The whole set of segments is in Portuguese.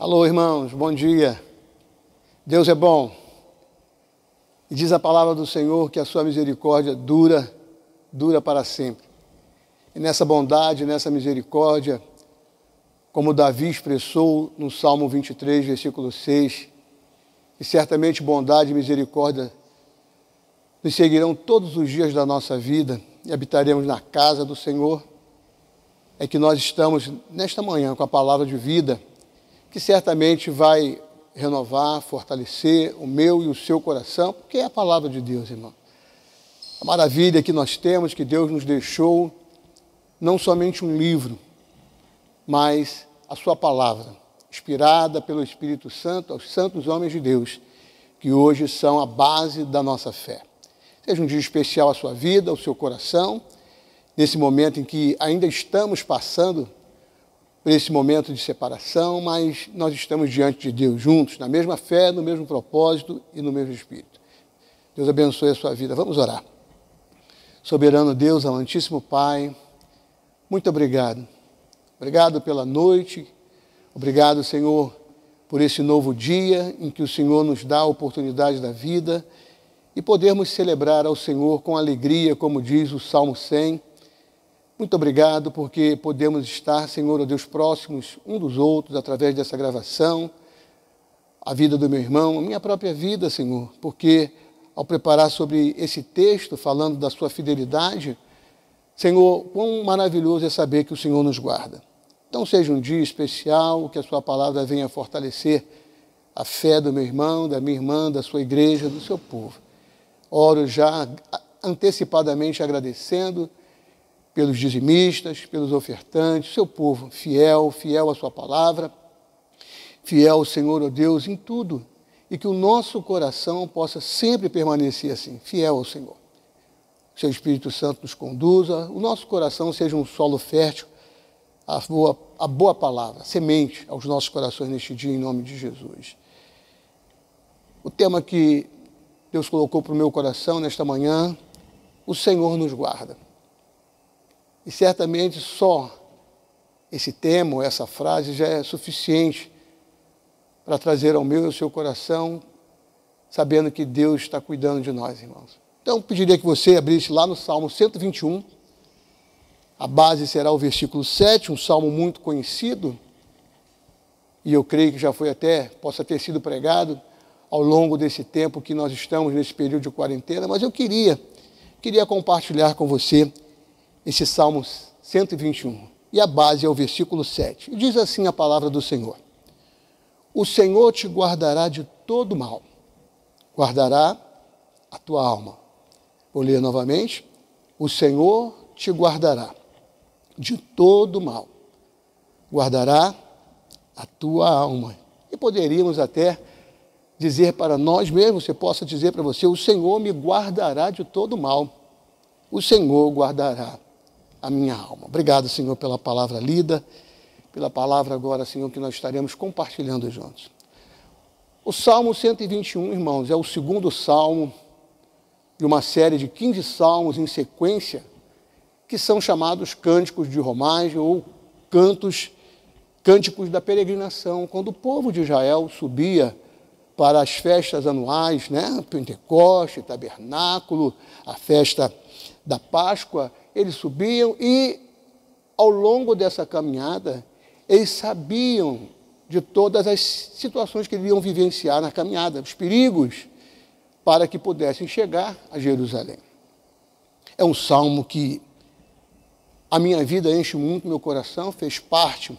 Alô, irmãos, bom dia. Deus é bom. E diz a palavra do Senhor que a sua misericórdia dura, dura para sempre. E nessa bondade, nessa misericórdia, como Davi expressou no Salmo 23, versículo 6, e certamente bondade e misericórdia nos seguirão todos os dias da nossa vida e habitaremos na casa do Senhor, é que nós estamos nesta manhã com a palavra de vida, que certamente vai renovar, fortalecer o meu e o seu coração, porque é a palavra de Deus, irmão. A maravilha que nós temos, que Deus nos deixou, não somente um livro, mas a sua palavra, inspirada pelo Espírito Santo aos santos homens de Deus, que hoje são a base da nossa fé. Seja um dia especial à sua vida, ao seu coração, nesse momento em que ainda estamos passando por esse momento de separação, mas nós estamos diante de Deus juntos, na mesma fé, no mesmo propósito e no mesmo espírito. Deus abençoe a sua vida. Vamos orar. Soberano Deus, amantíssimo Pai, muito obrigado. Obrigado pela noite. Obrigado, Senhor, por esse novo dia em que o Senhor nos dá a oportunidade da vida e podermos celebrar ao Senhor com alegria, como diz o Salmo 100. Muito obrigado porque podemos estar, Senhor, ó Deus, próximos um dos outros através dessa gravação, a vida do meu irmão, a minha própria vida, Senhor, porque ao preparar sobre esse texto, falando da sua fidelidade, Senhor, quão maravilhoso é saber que o Senhor nos guarda. Então, seja um dia especial, que a Sua palavra venha fortalecer a fé do meu irmão, da minha irmã, da sua igreja, do seu povo. Oro já antecipadamente agradecendo pelos dizimistas, pelos ofertantes, seu povo fiel, fiel à sua palavra, fiel ao Senhor, ó oh Deus, em tudo, e que o nosso coração possa sempre permanecer assim, fiel ao Senhor. Seu Espírito Santo nos conduza, o nosso coração seja um solo fértil, a boa, a boa palavra, a semente aos nossos corações neste dia, em nome de Jesus. O tema que Deus colocou para o meu coração nesta manhã, o Senhor nos guarda. E certamente só esse tema, essa frase já é suficiente para trazer ao meu e ao seu coração, sabendo que Deus está cuidando de nós, irmãos. Então, pediria que você abrisse lá no Salmo 121. A base será o versículo 7, um salmo muito conhecido, e eu creio que já foi até, possa ter sido pregado ao longo desse tempo que nós estamos nesse período de quarentena, mas eu queria, queria compartilhar com você esse Salmo 121. E a base é o versículo 7. E diz assim a palavra do Senhor: O Senhor te guardará de todo mal, guardará a tua alma. Vou ler novamente. O Senhor te guardará de todo mal, guardará a tua alma. E poderíamos até dizer para nós mesmos, você possa dizer para você: o Senhor me guardará de todo mal. O Senhor guardará a minha alma. Obrigado, Senhor, pela palavra lida, pela palavra agora, Senhor, que nós estaremos compartilhando juntos. O Salmo 121, irmãos, é o segundo salmo de uma série de 15 salmos em sequência, que são chamados cânticos de romagem ou cantos, cânticos da peregrinação, quando o povo de Israel subia para as festas anuais, né? Pentecoste, Tabernáculo, a festa da Páscoa, eles subiam e, ao longo dessa caminhada, eles sabiam de todas as situações que eles iam vivenciar na caminhada, os perigos, para que pudessem chegar a Jerusalém. É um salmo que a minha vida enche muito meu coração, fez parte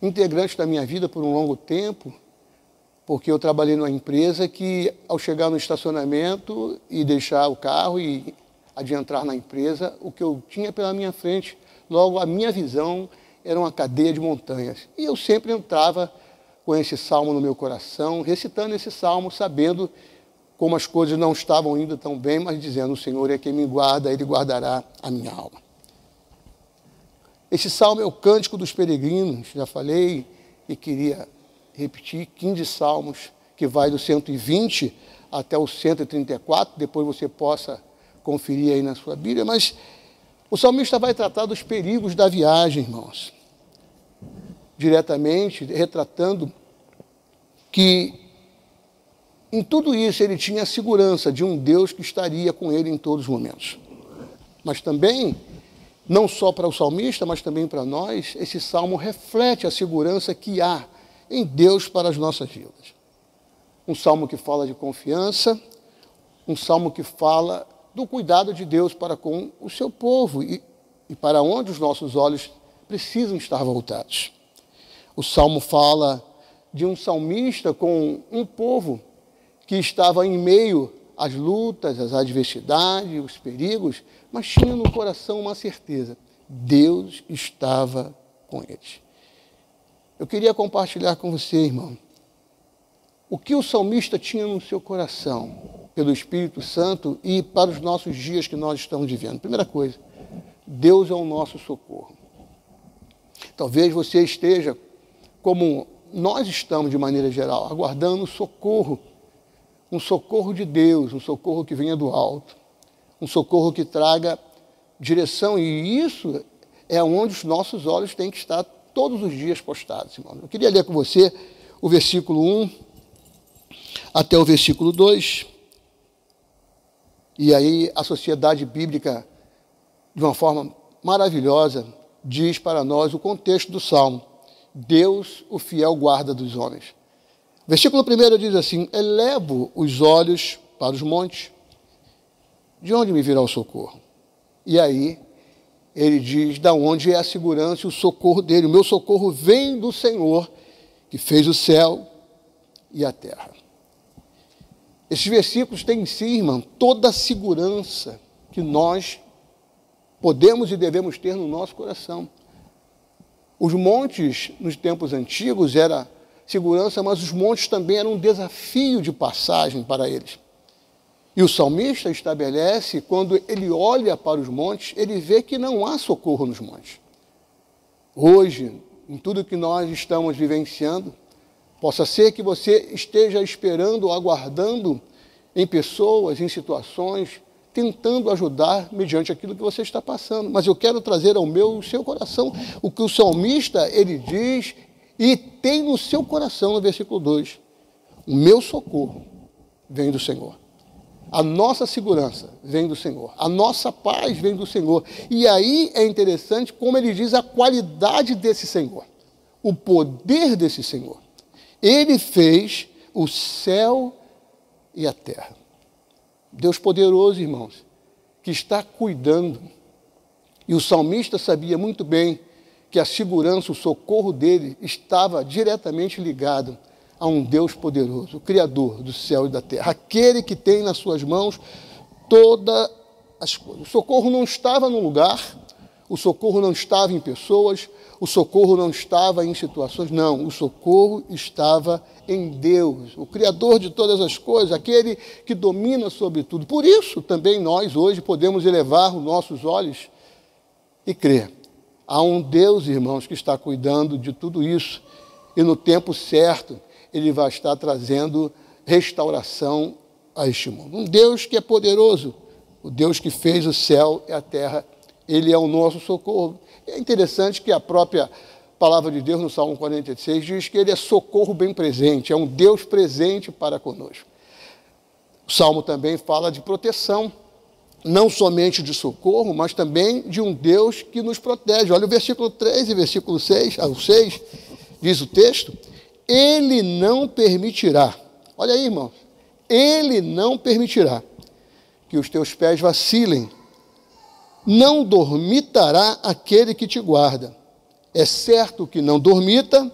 integrante da minha vida por um longo tempo porque eu trabalhei numa empresa que, ao chegar no estacionamento e deixar o carro e adentrar na empresa, o que eu tinha pela minha frente, logo a minha visão era uma cadeia de montanhas. E eu sempre entrava com esse salmo no meu coração, recitando esse salmo, sabendo como as coisas não estavam indo tão bem, mas dizendo: O Senhor é quem me guarda, Ele guardará a minha alma. Esse salmo é o cântico dos peregrinos, já falei e queria repetir 15 salmos, que vai do 120 até o 134, depois você possa conferir aí na sua Bíblia, mas o salmista vai tratar dos perigos da viagem, irmãos. diretamente, retratando que em tudo isso ele tinha a segurança de um Deus que estaria com ele em todos os momentos. Mas também, não só para o salmista, mas também para nós, esse salmo reflete a segurança que há em Deus para as nossas vidas. Um salmo que fala de confiança, um salmo que fala do cuidado de Deus para com o seu povo e, e para onde os nossos olhos precisam estar voltados. O salmo fala de um salmista com um povo que estava em meio às lutas, às adversidades, os perigos, mas tinha no coração uma certeza: Deus estava com eles. Eu queria compartilhar com você, irmão, o que o salmista tinha no seu coração, pelo Espírito Santo e para os nossos dias que nós estamos vivendo. Primeira coisa, Deus é o nosso socorro. Talvez você esteja, como nós estamos de maneira geral, aguardando socorro, um socorro de Deus, um socorro que venha do alto, um socorro que traga direção, e isso é onde os nossos olhos têm que estar todos os dias postados, irmão. Eu queria ler com você o versículo 1 até o versículo 2. E aí a sociedade bíblica, de uma forma maravilhosa, diz para nós o contexto do salmo: Deus, o fiel guarda dos homens. Versículo 1 diz assim: Elevo os olhos para os montes, de onde me virá o socorro? E aí ele diz: Da onde é a segurança e o socorro dele? O meu socorro vem do Senhor, que fez o céu e a terra. Esses versículos têm em si, irmão, toda a segurança que nós podemos e devemos ter no nosso coração. Os montes, nos tempos antigos, era segurança, mas os montes também eram um desafio de passagem para eles. E o salmista estabelece, quando ele olha para os montes, ele vê que não há socorro nos montes. Hoje, em tudo que nós estamos vivenciando, possa ser que você esteja esperando, aguardando em pessoas, em situações, tentando ajudar mediante aquilo que você está passando. Mas eu quero trazer ao meu, ao seu coração, o que o salmista, ele diz e tem no seu coração, no versículo 2, o meu socorro vem do Senhor. A nossa segurança vem do Senhor. A nossa paz vem do Senhor. E aí é interessante como ele diz a qualidade desse Senhor, o poder desse Senhor. Ele fez o céu e a terra. Deus poderoso, irmãos, que está cuidando. E o salmista sabia muito bem que a segurança, o socorro dele estava diretamente ligado a um Deus poderoso, o Criador do céu e da terra, aquele que tem nas suas mãos todas as coisas. O socorro não estava no lugar, o socorro não estava em pessoas, o socorro não estava em situações, não, o socorro estava em Deus, o Criador de todas as coisas, aquele que domina sobre tudo. Por isso também nós hoje podemos elevar os nossos olhos e crer. Há um Deus, irmãos, que está cuidando de tudo isso e no tempo certo ele vai estar trazendo restauração a este mundo. Um Deus que é poderoso, o Deus que fez o céu e a terra, ele é o nosso socorro. É interessante que a própria palavra de Deus no Salmo 46 diz que ele é socorro bem presente, é um Deus presente para conosco. O Salmo também fala de proteção, não somente de socorro, mas também de um Deus que nos protege. Olha o versículo 3 e versículo 6, ao 6, diz o texto: Ele não permitirá, olha aí, irmãos, Ele não permitirá que os teus pés vacilem, não dormitará aquele que te guarda. É certo que não dormita,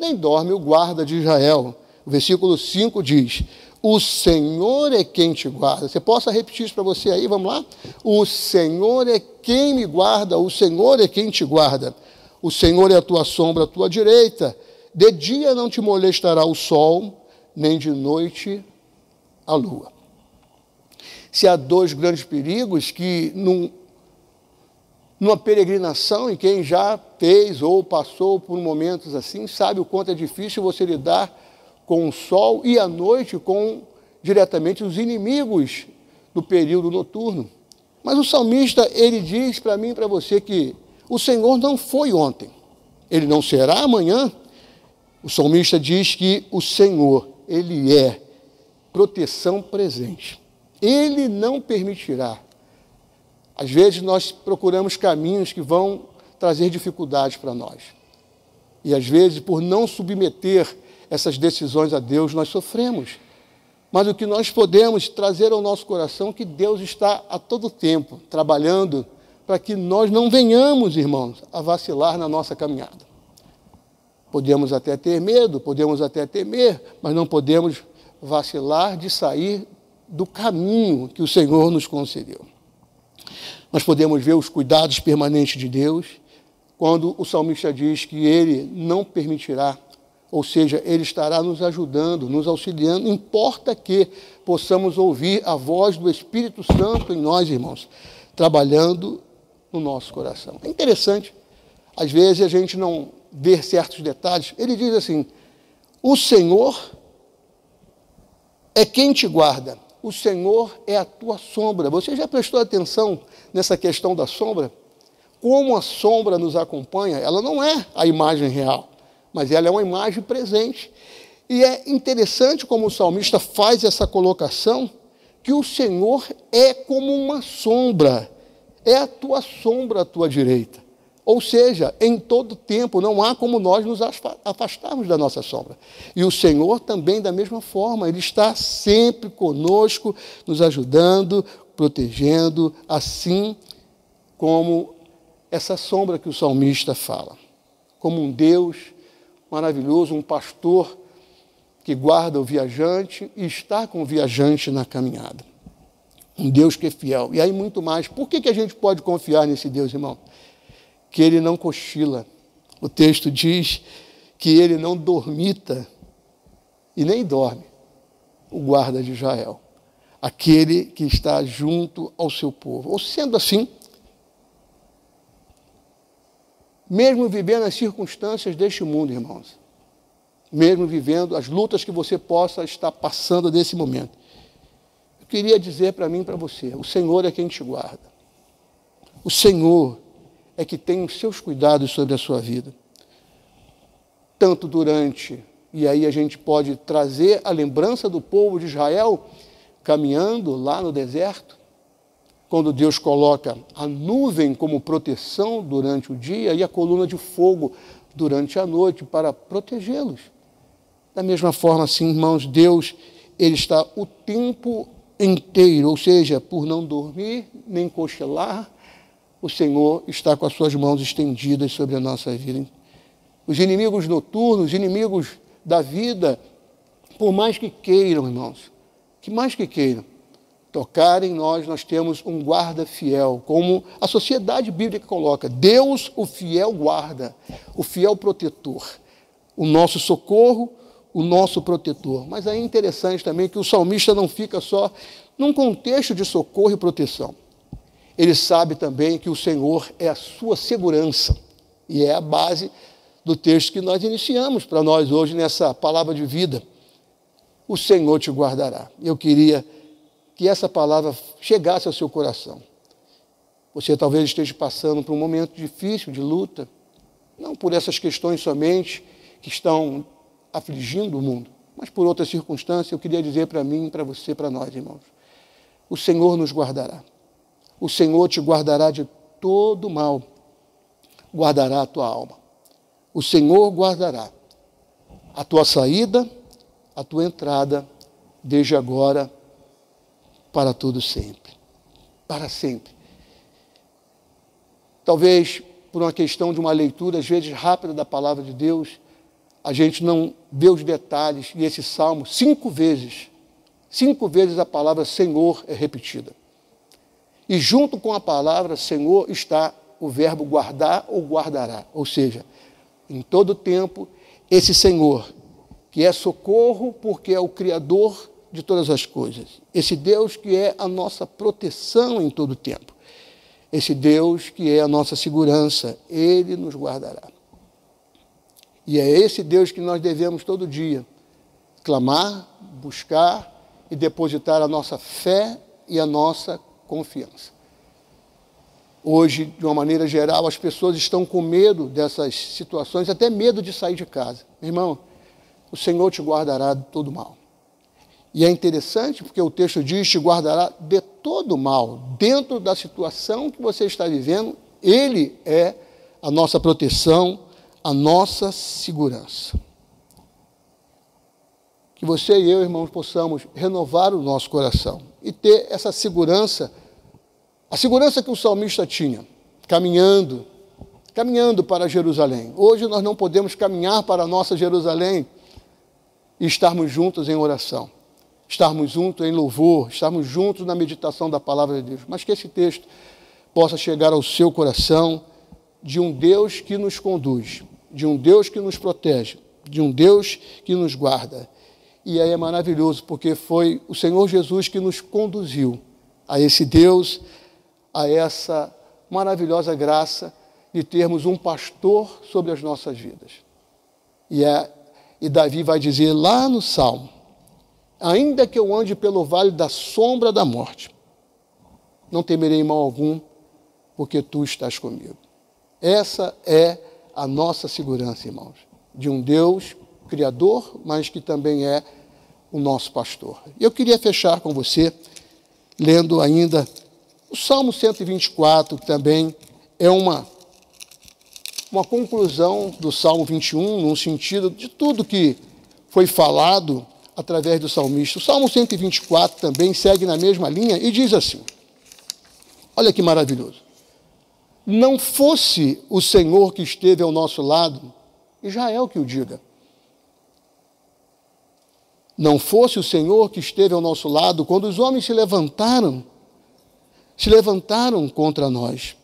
nem dorme o guarda de Israel. O versículo 5 diz: O Senhor é quem te guarda. Você possa repetir isso para você aí, vamos lá? O Senhor é quem me guarda, o Senhor é quem te guarda. O Senhor é a tua sombra à tua direita. De dia não te molestará o sol, nem de noite a lua. Se há dois grandes perigos que num numa peregrinação, e quem já fez ou passou por momentos assim, sabe o quanto é difícil você lidar com o sol e à noite com diretamente os inimigos do período noturno. Mas o salmista, ele diz para mim e para você que o Senhor não foi ontem, ele não será amanhã, o salmista diz que o Senhor, ele é proteção presente. Ele não permitirá. Às vezes nós procuramos caminhos que vão trazer dificuldades para nós. E às vezes, por não submeter essas decisões a Deus, nós sofremos. Mas o que nós podemos trazer ao nosso coração é que Deus está a todo tempo trabalhando para que nós não venhamos, irmãos, a vacilar na nossa caminhada. Podemos até ter medo, podemos até temer, mas não podemos vacilar de sair do caminho que o Senhor nos concedeu. Nós podemos ver os cuidados permanentes de Deus quando o salmista diz que ele não permitirá, ou seja, ele estará nos ajudando, nos auxiliando, importa que possamos ouvir a voz do Espírito Santo em nós, irmãos, trabalhando no nosso coração. É interessante, às vezes a gente não vê certos detalhes. Ele diz assim: O Senhor é quem te guarda, o Senhor é a tua sombra. Você já prestou atenção nessa questão da sombra? Como a sombra nos acompanha, ela não é a imagem real, mas ela é uma imagem presente. E é interessante como o salmista faz essa colocação, que o Senhor é como uma sombra é a tua sombra à tua direita. Ou seja, em todo tempo não há como nós nos afastarmos da nossa sombra. E o Senhor também, da mesma forma, Ele está sempre conosco, nos ajudando, protegendo, assim como essa sombra que o salmista fala. Como um Deus maravilhoso, um pastor que guarda o viajante e está com o viajante na caminhada. Um Deus que é fiel. E aí muito mais. Por que, que a gente pode confiar nesse Deus, irmão? Que ele não cochila. O texto diz que ele não dormita e nem dorme, o guarda de Israel, aquele que está junto ao seu povo. Ou sendo assim, mesmo vivendo as circunstâncias deste mundo, irmãos, mesmo vivendo as lutas que você possa estar passando nesse momento, eu queria dizer para mim e para você: o Senhor é quem te guarda. O Senhor é que tem os seus cuidados sobre a sua vida. Tanto durante, e aí a gente pode trazer a lembrança do povo de Israel caminhando lá no deserto, quando Deus coloca a nuvem como proteção durante o dia e a coluna de fogo durante a noite para protegê-los. Da mesma forma, assim, irmãos, Deus, Ele está o tempo inteiro, ou seja, por não dormir nem cochilar, o Senhor está com as suas mãos estendidas sobre a nossa vida. Os inimigos noturnos, os inimigos da vida, por mais que queiram, irmãos, que mais que queiram, tocar em nós, nós temos um guarda fiel, como a sociedade bíblica coloca: Deus, o fiel guarda, o fiel protetor, o nosso socorro, o nosso protetor. Mas é interessante também que o salmista não fica só num contexto de socorro e proteção. Ele sabe também que o Senhor é a sua segurança. E é a base do texto que nós iniciamos para nós hoje nessa palavra de vida. O Senhor te guardará. Eu queria que essa palavra chegasse ao seu coração. Você talvez esteja passando por um momento difícil de luta, não por essas questões somente que estão afligindo o mundo, mas por outras circunstâncias, eu queria dizer para mim, para você, para nós, irmãos: o Senhor nos guardará. O Senhor te guardará de todo mal, guardará a tua alma. O Senhor guardará a tua saída, a tua entrada, desde agora para todo sempre. Para sempre. Talvez por uma questão de uma leitura, às vezes rápida da palavra de Deus, a gente não vê os detalhes, e esse salmo, cinco vezes, cinco vezes a palavra Senhor é repetida. E junto com a palavra Senhor está o verbo guardar ou guardará. Ou seja, em todo tempo, esse Senhor, que é socorro porque é o Criador de todas as coisas. Esse Deus que é a nossa proteção em todo tempo. Esse Deus que é a nossa segurança, Ele nos guardará. E é esse Deus que nós devemos todo dia clamar, buscar e depositar a nossa fé e a nossa confiança. Hoje, de uma maneira geral, as pessoas estão com medo dessas situações, até medo de sair de casa. Irmão, o Senhor te guardará de todo mal. E é interessante porque o texto diz: te guardará de todo mal. Dentro da situação que você está vivendo, Ele é a nossa proteção, a nossa segurança. Que você e eu, irmãos, possamos renovar o nosso coração e ter essa segurança, a segurança que o salmista tinha, caminhando, caminhando para Jerusalém. Hoje nós não podemos caminhar para a nossa Jerusalém e estarmos juntos em oração estarmos juntos em louvor, estarmos juntos na meditação da palavra de Deus, mas que esse texto possa chegar ao seu coração de um Deus que nos conduz, de um Deus que nos protege, de um Deus que nos guarda. E aí é maravilhoso, porque foi o Senhor Jesus que nos conduziu a esse Deus, a essa maravilhosa graça de termos um pastor sobre as nossas vidas. E, é, e Davi vai dizer lá no Salmo, Ainda que eu ande pelo vale da sombra da morte, não temerei mal algum, porque tu estás comigo. Essa é a nossa segurança, irmãos, de um Deus criador, mas que também é o nosso pastor. Eu queria fechar com você lendo ainda o Salmo 124, que também é uma uma conclusão do Salmo 21, no sentido de tudo que foi falado através do salmista. O Salmo 124 também segue na mesma linha e diz assim: Olha que maravilhoso. Não fosse o Senhor que esteve ao nosso lado, Israel que o diga. Não fosse o Senhor que esteve ao nosso lado quando os homens se levantaram, se levantaram contra nós,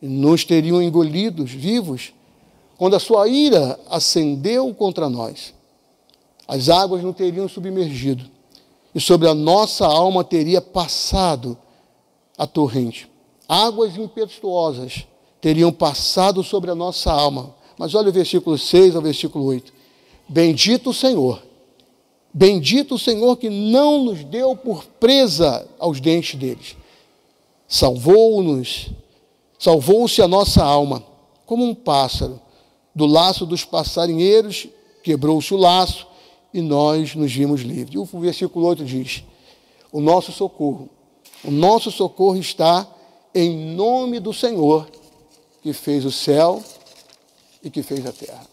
nos teriam engolidos vivos, quando a sua ira acendeu contra nós as águas não teriam submergido, e sobre a nossa alma teria passado a torrente. Águas impetuosas teriam passado sobre a nossa alma. Mas olha o versículo 6 ao versículo 8. Bendito o Senhor, bendito o Senhor que não nos deu por presa aos dentes deles. Salvou-nos, salvou-se a nossa alma, como um pássaro. Do laço dos passarinheiros, quebrou-se o laço, e nós nos vimos livres. E o versículo 8 diz: O nosso socorro, o nosso socorro está em nome do Senhor, que fez o céu e que fez a terra.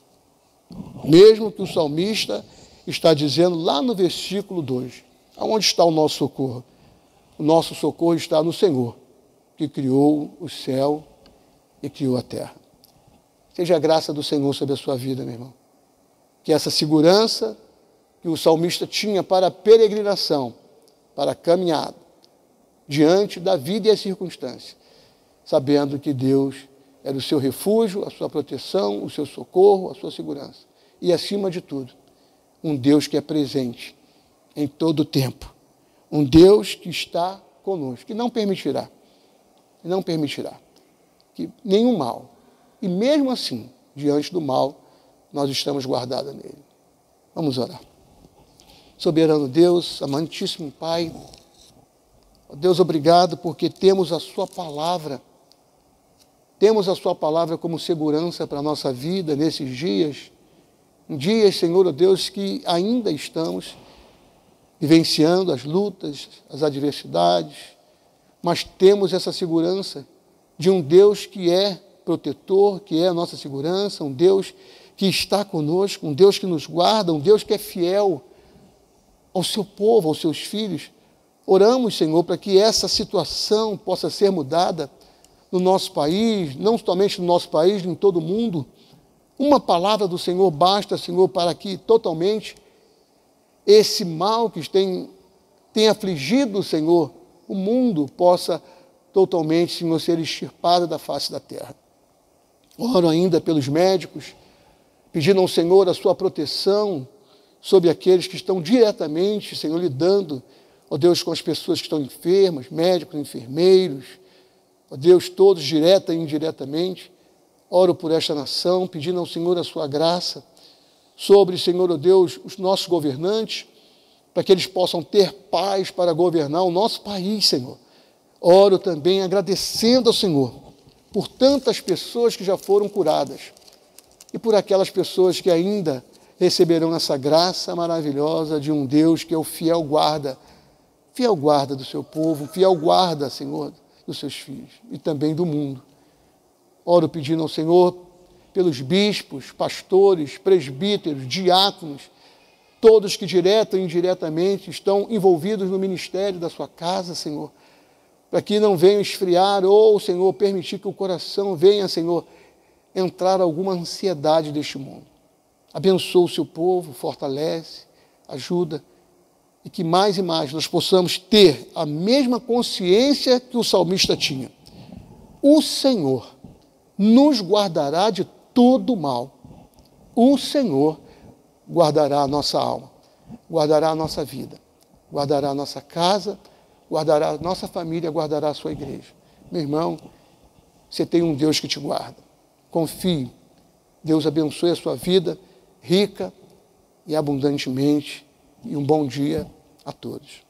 Mesmo que o salmista está dizendo lá no versículo 2, aonde está o nosso socorro? O nosso socorro está no Senhor, que criou o céu e criou a terra. Seja a graça do Senhor sobre a sua vida, meu irmão. Que essa segurança que o salmista tinha para a peregrinação, para a caminhada, diante da vida e as circunstâncias, sabendo que Deus era o seu refúgio, a sua proteção, o seu socorro, a sua segurança. E, acima de tudo, um Deus que é presente em todo o tempo. Um Deus que está conosco, que não permitirá, não permitirá que nenhum mal, e mesmo assim, diante do mal, nós estamos guardados nele. Vamos orar. Soberano Deus, amantíssimo Pai, Deus, obrigado porque temos a Sua palavra, temos a Sua palavra como segurança para a nossa vida nesses dias, dias, Senhor Deus, que ainda estamos vivenciando as lutas, as adversidades, mas temos essa segurança de um Deus que é protetor, que é a nossa segurança, um Deus que está conosco, um Deus que nos guarda, um Deus que é fiel ao seu povo, aos seus filhos. Oramos, Senhor, para que essa situação possa ser mudada no nosso país, não somente no nosso país, em todo o mundo. Uma palavra do Senhor basta, Senhor, para que totalmente esse mal que tem, tem afligido, Senhor, o mundo possa totalmente, Senhor, ser extirpado da face da terra. Oro ainda pelos médicos, pedindo ao Senhor a sua proteção, sobre aqueles que estão diretamente, Senhor, lidando, ó Deus, com as pessoas que estão enfermas, médicos, enfermeiros, ó Deus, todos direta e indiretamente. Oro por esta nação, pedindo ao Senhor a sua graça sobre, Senhor, ó Deus, os nossos governantes, para que eles possam ter paz para governar o nosso país, Senhor. Oro também agradecendo ao Senhor por tantas pessoas que já foram curadas e por aquelas pessoas que ainda receberão essa graça maravilhosa de um Deus que é o fiel guarda, fiel guarda do seu povo, fiel guarda, Senhor, dos seus filhos e também do mundo. Oro pedindo ao Senhor pelos bispos, pastores, presbíteros, diáconos, todos que direta ou indiretamente estão envolvidos no ministério da sua casa, Senhor, para que não venham esfriar ou, Senhor, permitir que o coração venha, Senhor, entrar alguma ansiedade deste mundo. Abençoa o seu povo, fortalece, ajuda e que mais e mais nós possamos ter a mesma consciência que o salmista tinha. O Senhor nos guardará de todo mal. O Senhor guardará a nossa alma, guardará a nossa vida, guardará a nossa casa, guardará a nossa família, guardará a sua igreja. Meu irmão, você tem um Deus que te guarda. Confie. Deus abençoe a sua vida rica e abundantemente. E um bom dia a todos.